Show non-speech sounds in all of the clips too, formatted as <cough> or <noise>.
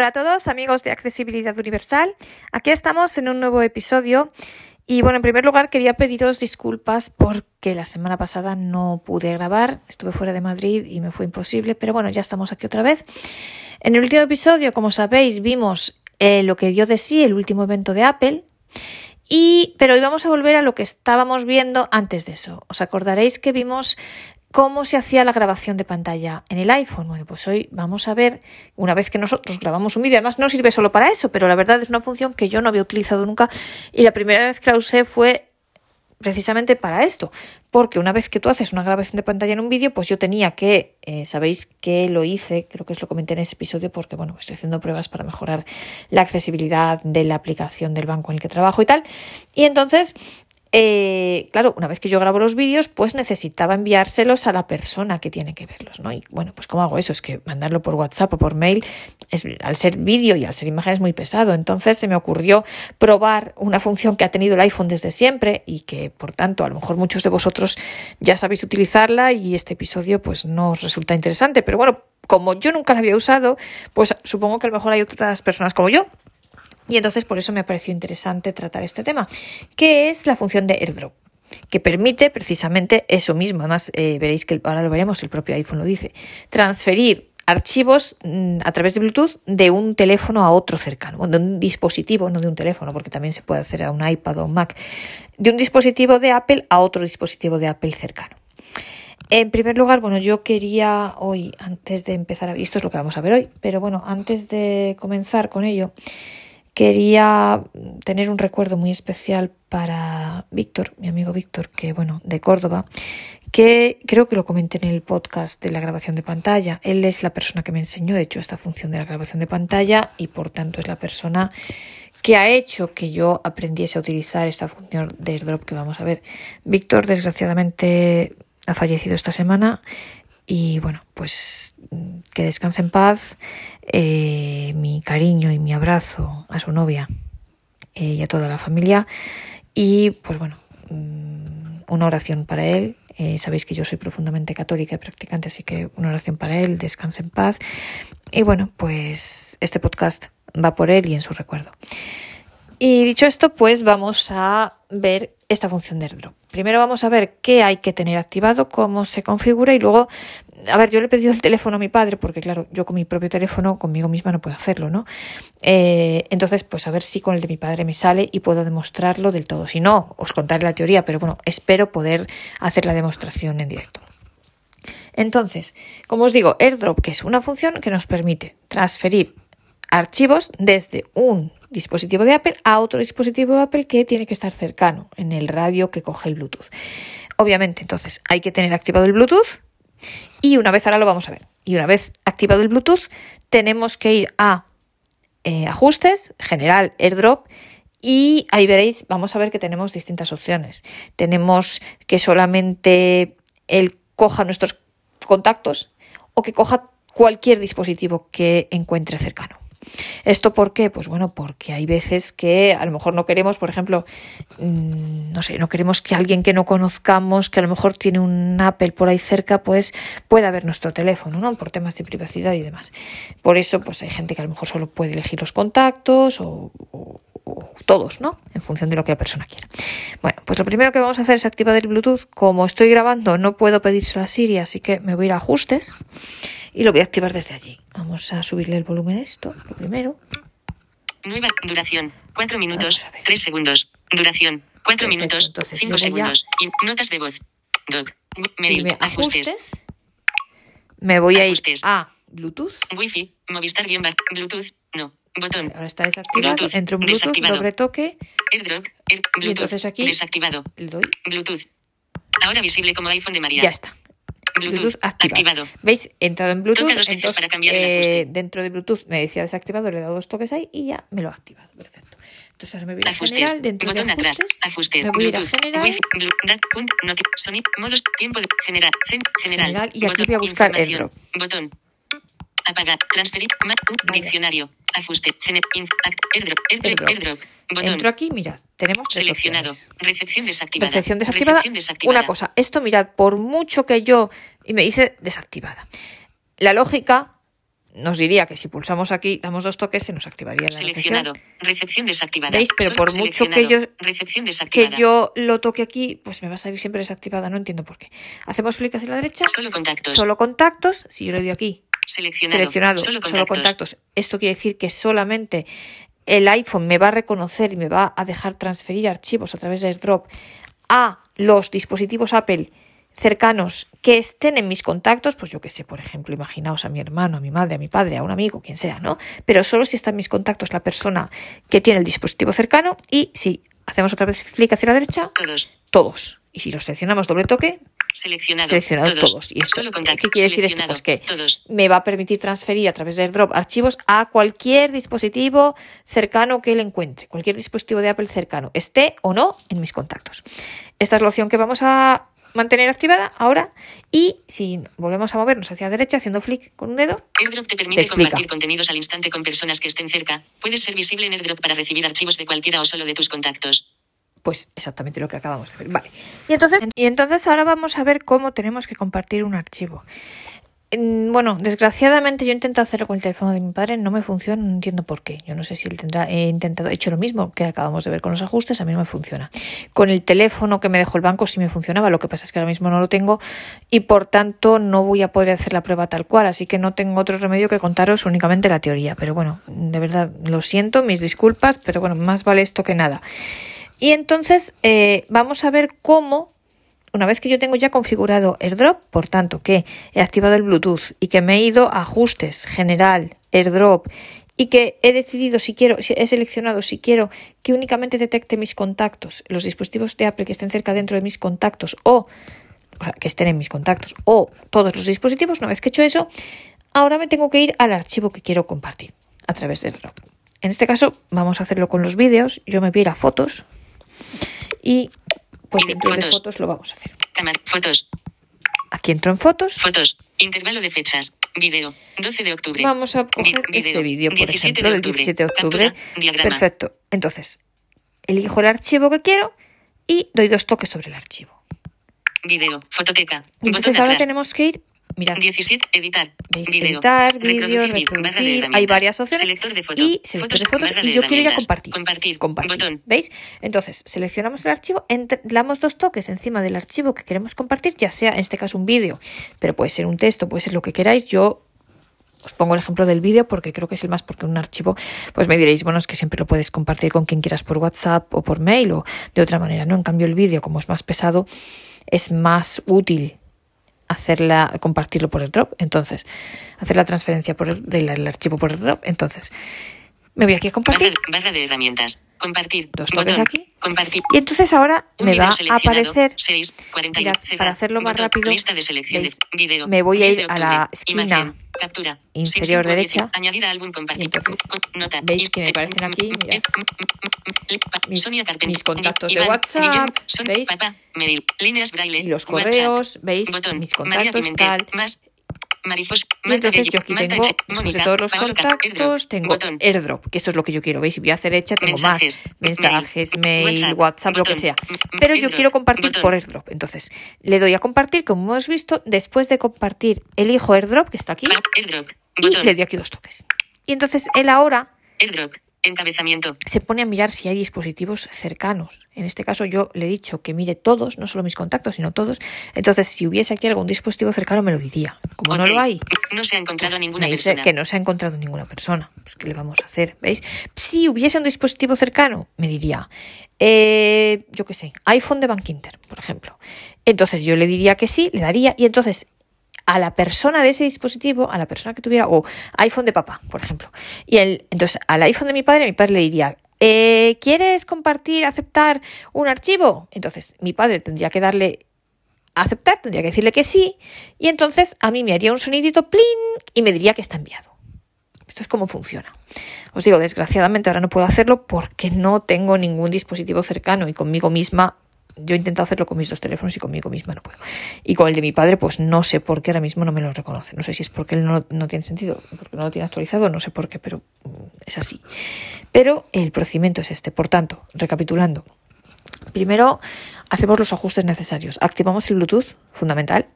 Hola a todos amigos de Accesibilidad Universal. Aquí estamos en un nuevo episodio y bueno, en primer lugar quería pediros disculpas porque la semana pasada no pude grabar, estuve fuera de Madrid y me fue imposible, pero bueno, ya estamos aquí otra vez. En el último episodio, como sabéis, vimos eh, lo que dio de sí el último evento de Apple. Y, pero hoy vamos a volver a lo que estábamos viendo antes de eso. Os acordaréis que vimos ¿Cómo se hacía la grabación de pantalla en el iPhone? Bueno, pues hoy vamos a ver, una vez que nosotros grabamos un vídeo, además no sirve solo para eso, pero la verdad es una función que yo no había utilizado nunca y la primera vez que la usé fue precisamente para esto, porque una vez que tú haces una grabación de pantalla en un vídeo, pues yo tenía que, eh, sabéis que lo hice, creo que os lo comenté en ese episodio, porque bueno, estoy haciendo pruebas para mejorar la accesibilidad de la aplicación del banco en el que trabajo y tal, y entonces eh, claro, una vez que yo grabo los vídeos, pues necesitaba enviárselos a la persona que tiene que verlos, ¿no? Y bueno, pues ¿cómo hago eso? Es que mandarlo por WhatsApp o por mail, es, al ser vídeo y al ser imagen es muy pesado. Entonces se me ocurrió probar una función que ha tenido el iPhone desde siempre y que, por tanto, a lo mejor muchos de vosotros ya sabéis utilizarla y este episodio pues no os resulta interesante. Pero bueno, como yo nunca la había usado, pues supongo que a lo mejor hay otras personas como yo y entonces por eso me pareció interesante tratar este tema, que es la función de airdrop que permite precisamente eso mismo. Además, eh, veréis que ahora lo veremos, el propio iPhone lo dice, transferir archivos mm, a través de Bluetooth de un teléfono a otro cercano, de un dispositivo, no de un teléfono, porque también se puede hacer a un iPad o un Mac, de un dispositivo de Apple a otro dispositivo de Apple cercano. En primer lugar, bueno, yo quería hoy, antes de empezar a esto es lo que vamos a ver hoy, pero bueno, antes de comenzar con ello, Quería tener un recuerdo muy especial para Víctor, mi amigo Víctor, que bueno, de Córdoba, que creo que lo comenté en el podcast de la grabación de pantalla. Él es la persona que me enseñó, de hecho, esta función de la grabación de pantalla y por tanto es la persona que ha hecho que yo aprendiese a utilizar esta función de airdrop que vamos a ver. Víctor, desgraciadamente, ha fallecido esta semana y bueno, pues que descanse en paz, eh, mi cariño y mi abrazo a su novia eh, y a toda la familia. Y pues bueno, mm, una oración para él. Eh, sabéis que yo soy profundamente católica y practicante, así que una oración para él, descanse en paz. Y bueno, pues este podcast va por él y en su recuerdo. Y dicho esto, pues vamos a ver esta función de airdrop. Primero vamos a ver qué hay que tener activado, cómo se configura y luego a ver, yo le he pedido el teléfono a mi padre porque, claro, yo con mi propio teléfono, conmigo misma no puedo hacerlo, ¿no? Eh, entonces, pues a ver si con el de mi padre me sale y puedo demostrarlo del todo. Si no, os contaré la teoría, pero bueno, espero poder hacer la demostración en directo. Entonces, como os digo, AirDrop, que es una función que nos permite transferir archivos desde un dispositivo de Apple a otro dispositivo de Apple que tiene que estar cercano en el radio que coge el Bluetooth. Obviamente, entonces hay que tener activado el Bluetooth y una vez ahora lo vamos a ver. Y una vez activado el Bluetooth, tenemos que ir a eh, ajustes, general, airdrop. Y ahí veréis, vamos a ver que tenemos distintas opciones. Tenemos que solamente él coja nuestros contactos o que coja cualquier dispositivo que encuentre cercano. ¿Esto por qué? Pues bueno, porque hay veces que a lo mejor no queremos, por ejemplo, mm, no sé, no queremos que alguien que no conozcamos, que a lo mejor tiene un Apple por ahí cerca, pues pueda ver nuestro teléfono, ¿no? Por temas de privacidad y demás. Por eso, pues hay gente que a lo mejor solo puede elegir los contactos o, todos, ¿no? En función de lo que la persona quiera. Bueno, pues lo primero que vamos a hacer es activar el Bluetooth. Como estoy grabando, no puedo pedírselo a Siri, así que me voy a ir a ajustes y lo voy a activar desde allí. Vamos a subirle el volumen a esto, lo primero. Nueva duración, 4 minutos, 3 segundos. Duración, 4 minutos, 5 segundos. notas de voz. Doc. Mail, ajustes. Me voy a ir a Bluetooth. Wi-Fi, Movistar Bluetooth, no. Botón. Ahora está desactivado. Bluetooth, Entro en Bluetooth, doble toque. AirDrop, Air, Bluetooth, y entonces aquí desactivado. Le doy. Bluetooth. Ahora visible como iPhone de María. Ya está. Bluetooth, activado. ¿Veis? He entrado en Bluetooth. Entonces, para cambiar el eh, dentro de Bluetooth me decía desactivado, le he dado dos toques ahí y ya me lo ha activado. Perfecto. Entonces ahora me voy a general, dentro botón de atrás, ajustes, me voy Bluetooth, a general, Wi-Fi, sonido, modos, tiempo, general, general, general, y aquí voy a buscar airdrop. Botón, apagar, transferir, diccionario, ajuste, gener, inf, act, airdrop, airdrop, airdrop, botón. Entro aquí, mirad, tenemos tres Seleccionado. opciones. Recepción desactivada. Recepción desactivada. Recepción desactivada. Una cosa, esto mirad, por mucho que yo y me dice desactivada. La lógica nos diría que si pulsamos aquí, damos dos toques, se nos activaría la Seleccionado. recepción. Recepción desactivada. ¿Veis? Pero por mucho que yo- Recepción Que yo lo toque aquí, pues me va a salir siempre desactivada, no entiendo por qué. Hacemos clic hacia la derecha, Solo contactos. solo contactos, si yo le doy aquí, Seleccionado. seleccionado, Solo contactos. Esto quiere decir que solamente el iPhone me va a reconocer y me va a dejar transferir archivos a través de AirDrop a los dispositivos Apple cercanos que estén en mis contactos, pues yo que sé, por ejemplo, imaginaos a mi hermano, a mi madre, a mi padre, a un amigo, quien sea, ¿no? Pero solo si está en mis contactos la persona que tiene el dispositivo cercano y si hacemos otra vez clic hacia la derecha, Todos. todos. Y si los seleccionamos doble toque, Seleccionado. seleccionado todos. todos. ¿Y esto Solo qué quiere decir esto? Pues que Todos. me va a permitir transferir a través de AirDrop archivos a cualquier dispositivo cercano que él encuentre, cualquier dispositivo de Apple cercano, esté o no en mis contactos. Esta es la opción que vamos a mantener activada ahora y si volvemos a movernos hacia la derecha haciendo flick con un dedo, AirDrop te Te permite compartir contenidos al instante con personas que estén cerca. Puedes ser visible en AirDrop para recibir archivos de cualquiera o solo de tus contactos. Pues exactamente lo que acabamos de ver. Vale. Y entonces, y entonces ahora vamos a ver cómo tenemos que compartir un archivo. Mm, Bueno, desgraciadamente yo he intentado hacerlo con el teléfono de mi padre, no me funciona, no entiendo por qué. Yo no sé si él tendrá, he intentado, he hecho lo mismo que acabamos de ver con los ajustes, a mí no me funciona. Con el teléfono que me dejó el banco sí me funcionaba, lo que pasa es que ahora mismo no lo tengo y por tanto no voy a poder hacer la prueba tal cual, así que no tengo otro remedio que contaros únicamente la teoría. Pero bueno, de verdad, lo siento, mis disculpas, pero bueno, más vale esto que nada. Y entonces eh, vamos a ver cómo, una vez que yo tengo ya configurado AirDrop, por tanto que he activado el Bluetooth y que me he ido a ajustes, general, AirDrop, y que he decidido si quiero, si he seleccionado si quiero que únicamente detecte mis contactos, los dispositivos de Apple que estén cerca dentro de mis contactos o, o sea, que estén en mis contactos o todos los dispositivos, una vez que he hecho eso, ahora me tengo que ir al archivo que quiero compartir a través de AirDrop. En este caso vamos a hacerlo con los vídeos, yo me voy a ir a fotos y pues dentro de Fotos. fotos lo vamos a hacer. Fotos. Aquí entro en fotos. Fotos. Intervalo de fechas. Video. 12 de octubre. Vamos a coger Vi- este vídeo, por 17 ejemplo, de del octubre. 17 de octubre. Captura. Perfecto. Entonces, elijo el archivo que quiero y doy dos toques sobre el archivo. Video. Fototeca. Y entonces ahora atrás. tenemos que ir, mirad, 17. Editar. ¿Veis? Video. Editar, vídeo, Reproducir reproducir. Hay varias opciones. Selector de foto. Y selector de fotos. Y yo quiero ir a compartir. Compartir. Compartir. Botón. ¿Veis? Entonces, seleccionamos el archivo, entre- damos dos toques encima del archivo que queremos compartir, ya sea en este caso un vídeo, pero puede ser un texto, puede ser lo que queráis. Yo os pongo el ejemplo del vídeo porque creo que es el más, porque un archivo, pues me diréis, bueno, es que siempre lo puedes compartir con quien quieras por WhatsApp o por mail o de otra manera, ¿no? En cambio, el vídeo, como es más pesado, es más útil hacerla, compartirlo por el drop. Entonces, hacer la transferencia por el, del el archivo por el drop. Entonces, me voy aquí a Barra, compartir. barra de herramientas. Compartir. Dos Botón. aquí. Compartir. Y entonces ahora Un me va a aparecer 6, 40 Mirad, para hacerlo más Botón. rápido, Lista de selección de video. Me voy a 10 ir a la esquina Imagen. Captura. inferior 65, derecha. Añadir a álbum nota. ¿veis que me aparecen aquí? Mirad. Mis, contactos de WhatsApp, ¿veis? Papá, Meril, líneas braille, Y los correos, ¿veis? Mis contactos, tal. más, Y entonces yo aquí tengo, después de Mónica, todos los contactos, tengo AirDrop, que esto es lo que yo quiero. ¿Veis? Si voy a hacer hecha, tengo más mensajes, mail, WhatsApp, lo que sea. Pero yo quiero compartir por AirDrop. Entonces, le doy a compartir, como hemos visto. Después de compartir, elijo AirDrop, que está aquí, y le doy aquí dos toques. Y entonces él ahora encabezamiento, se pone a mirar si hay dispositivos cercanos. En este caso yo le he dicho que mire todos, no solo mis contactos, sino todos. Entonces, si hubiese aquí algún dispositivo cercano, me lo diría. Como no lo hay, No se ha encontrado a ninguna me dice persona. que no se ha encontrado ninguna persona. Pues, ¿qué le vamos a hacer? ¿Veis? Si hubiese un dispositivo cercano, me diría, eh, yo qué sé, iPhone de Bank Inter, por ejemplo. Entonces yo le diría que sí, le daría, y entonces a la persona de ese dispositivo, a la persona que tuviera, o iPhone de papá, por ejemplo. Y entonces al iPhone de mi padre, mi padre le diría, eh, ¿quieres compartir, aceptar un archivo? Entonces mi padre tendría que darle aceptar, tendría que decirle que sí, y entonces a mí me haría un sonidito plin y me diría que está enviado. Esto es cómo funciona. Os digo, desgraciadamente ahora no puedo hacerlo porque no tengo ningún dispositivo cercano y conmigo misma. Yo he intentado hacerlo con mis dos teléfonos y conmigo misma no puedo. Y con el de mi padre, pues no sé por qué ahora mismo no me lo reconoce. No sé si es porque él no, no tiene sentido, porque no lo tiene actualizado, no sé por qué, pero mm, es así. Pero el procedimiento es este. Por tanto, recapitulando, Primero, hacemos los ajustes necesarios. Activamos el Bluetooth, fundamental.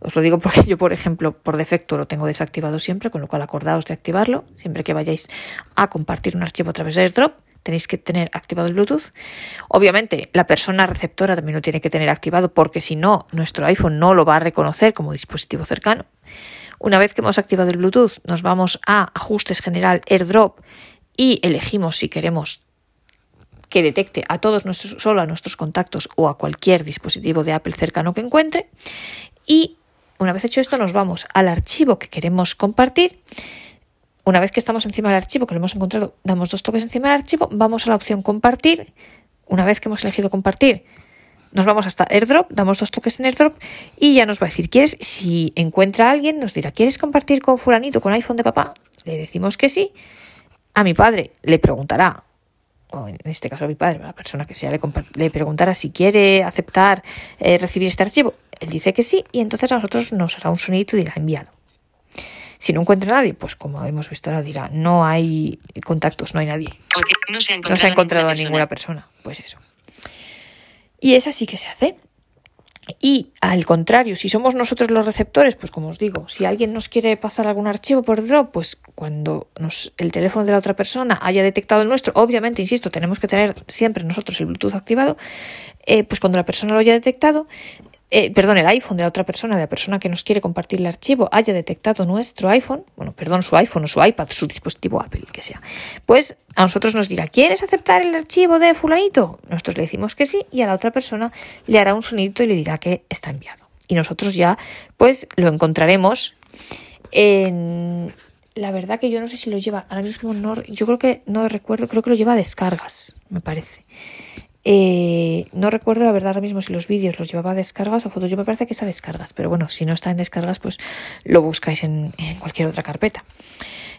Os lo digo porque yo, por ejemplo, por defecto lo tengo desactivado siempre, con lo cual acordaos de activarlo. Siempre que vayáis a compartir un archivo a través de AirDrop, tenéis que tener activado el Bluetooth. Obviamente, la persona receptora también lo tiene que tener activado porque si no, nuestro iPhone no lo va a reconocer como dispositivo cercano. Una vez que hemos activado el Bluetooth, nos vamos a ajustes general AirDrop y elegimos si queremos que detecte a todos nuestros, solo a nuestros contactos o a cualquier dispositivo de Apple cercano que encuentre. Y una vez hecho esto, nos vamos al archivo que queremos compartir. Una vez que estamos encima del archivo, que lo hemos encontrado, damos dos toques encima del archivo, vamos a la opción compartir. Una vez que hemos elegido compartir, nos vamos hasta AirDrop, damos dos toques en AirDrop y ya nos va a decir, ¿quieres? Si encuentra a alguien, nos dirá, ¿quieres compartir con fulanito, con iPhone de papá? Le decimos que sí. A mi padre le preguntará, o en este caso a mi padre, a la persona que sea, le, le preguntara si quiere aceptar eh, recibir este archivo. Él dice que sí y entonces a nosotros nos hará un sonido y dirá enviado. Si no encuentra a nadie, pues como hemos visto ahora dirá, no hay contactos, no hay nadie. no se ha encontrado, no se ha encontrado a ninguna persona. Pues eso. Y es así que se hace. Y al contrario, si somos nosotros los receptores, pues como os digo, si alguien nos quiere pasar algún archivo por drop, pues cuando nos, el teléfono de la otra persona haya detectado el nuestro, obviamente, insisto, tenemos que tener siempre nosotros el Bluetooth activado, eh, pues cuando la persona lo haya detectado, eh, perdón, el iPhone de la otra persona, de la persona que nos quiere compartir el archivo, haya detectado nuestro iPhone, bueno, perdón, su iPhone o su iPad, su dispositivo Apple, que sea, pues a nosotros nos dirá, ¿quieres aceptar el archivo de fulanito? Nosotros le decimos que sí y a la otra persona le hará un sonidito y le dirá que está enviado. Y nosotros ya, pues, lo encontraremos en... La verdad que yo no sé si lo lleva, ahora mismo no, yo creo que no recuerdo, creo que lo lleva a descargas, me parece. Eh, no recuerdo la verdad ahora mismo si los vídeos los llevaba a descargas o fotos. Yo me parece que es a descargas, pero bueno, si no está en descargas, pues lo buscáis en, en cualquier otra carpeta.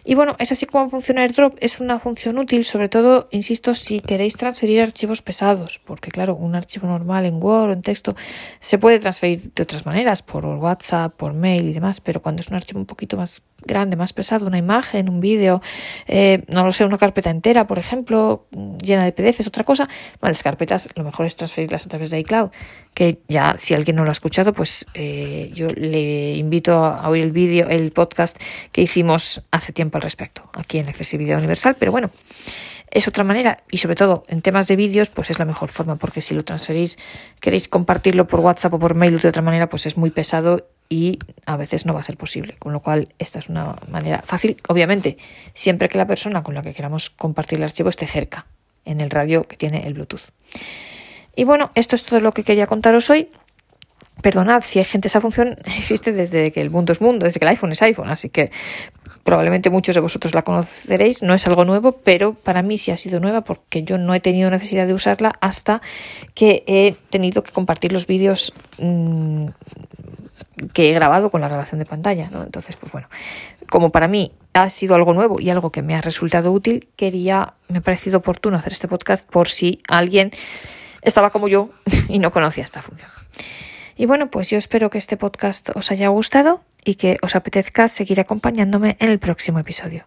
Y bueno, es así como funciona AirDrop. Es una función útil, sobre todo, insisto, si queréis transferir archivos pesados, porque claro, un archivo normal en Word o en texto se puede transferir de otras maneras, por WhatsApp, por mail y demás, pero cuando es un archivo un poquito más grande, más pesado, una imagen, un vídeo, eh, no lo sé, una carpeta entera, por ejemplo, llena de PDFs, otra cosa, bueno, las carpetas lo mejor es transferirlas a través de iCloud, que ya si alguien no lo ha escuchado, pues eh, yo le invito a oír el vídeo, el podcast que hicimos hace tiempo al respecto, aquí en Accesibilidad Universal, pero bueno, es otra manera y sobre todo en temas de vídeos pues es la mejor forma porque si lo transferís, queréis compartirlo por WhatsApp o por mail de otra manera pues es muy pesado y a veces no va a ser posible, con lo cual esta es una manera fácil, obviamente, siempre que la persona con la que queramos compartir el archivo esté cerca, en el radio que tiene el Bluetooth. Y bueno, esto es todo lo que quería contaros hoy. Perdonad, si hay gente, esa función <laughs> existe desde que el mundo es mundo, desde que el iPhone es iPhone, así que probablemente muchos de vosotros la conoceréis, no es algo nuevo, pero para mí sí ha sido nueva porque yo no he tenido necesidad de usarla hasta que he tenido que compartir los vídeos mmm, que he grabado con la grabación de pantalla, ¿no? Entonces, pues bueno, como para mí ha sido algo nuevo y algo que me ha resultado útil, quería, me ha parecido oportuno hacer este podcast por si alguien estaba como yo <laughs> y no conocía esta función. Y bueno, pues yo espero que este podcast os haya gustado y que os apetezca seguir acompañándome en el próximo episodio.